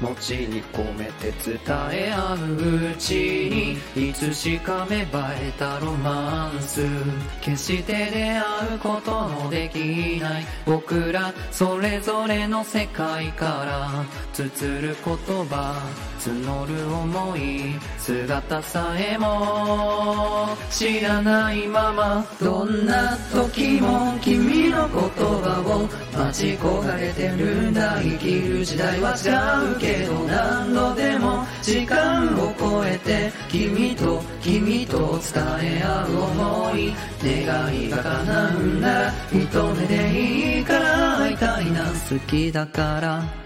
餅に込めて伝え合ううちにいつしか芽生えたロマンス決して出会うことのできない僕らそれぞれの世界から綴る言葉募る思い姿さえも知らないままどんな時も君の言葉をち焦がれてるんだ生きる時代は違うけど何度でも時間を超えて君と君と伝え合う思い願いが叶うんなら一目でいいから会いたいな好きだから